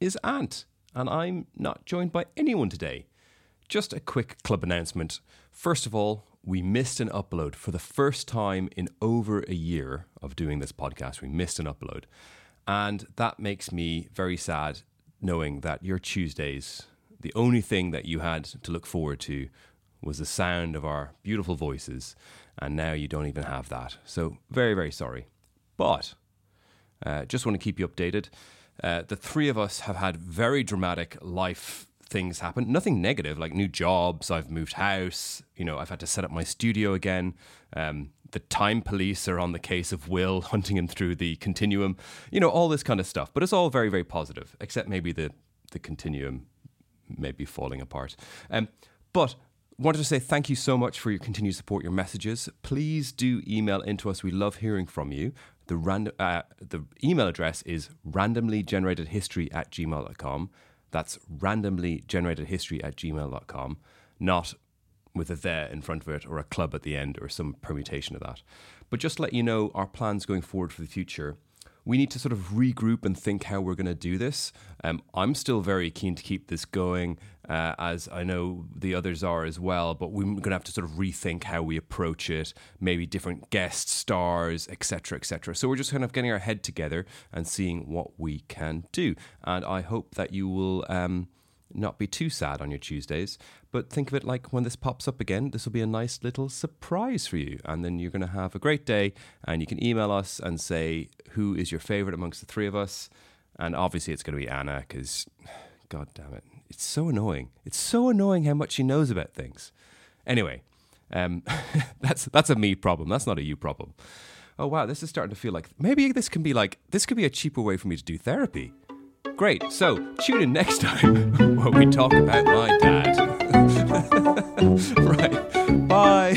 is Ant, and I'm not joined by anyone today. Just a quick club announcement. First of all, we missed an upload for the first time in over a year of doing this podcast. We missed an upload. And that makes me very sad knowing that your Tuesdays, the only thing that you had to look forward to was the sound of our beautiful voices. And now you don't even have that. So, very, very sorry. But uh, just want to keep you updated. Uh, the three of us have had very dramatic life things happen. Nothing negative, like new jobs. I've moved house. You know, I've had to set up my studio again. Um, the time police are on the case of Will, hunting him through the continuum. You know, all this kind of stuff. But it's all very, very positive, except maybe the the continuum may be falling apart. Um, but wanted to say thank you so much for your continued support, your messages. Please do email into us. We love hearing from you. The, random, uh, the email address is randomlygeneratedhistory at gmail.com. That's randomlygeneratedhistory at gmail.com, not with a there in front of it or a club at the end or some permutation of that. But just let you know our plans going forward for the future we need to sort of regroup and think how we're going to do this. Um, I'm still very keen to keep this going, uh, as I know the others are as well. But we're going to have to sort of rethink how we approach it, maybe different guest stars, etc., etc. So we're just kind of getting our head together and seeing what we can do. And I hope that you will. Um, not be too sad on your Tuesdays, but think of it like when this pops up again, this will be a nice little surprise for you. And then you're going to have a great day, and you can email us and say who is your favorite amongst the three of us. And obviously, it's going to be Anna because, god damn it, it's so annoying. It's so annoying how much she knows about things. Anyway, um, that's that's a me problem. That's not a you problem. Oh wow, this is starting to feel like maybe this can be like this could be a cheaper way for me to do therapy. Great. So tune in next time when we talk about my dad. right. Bye.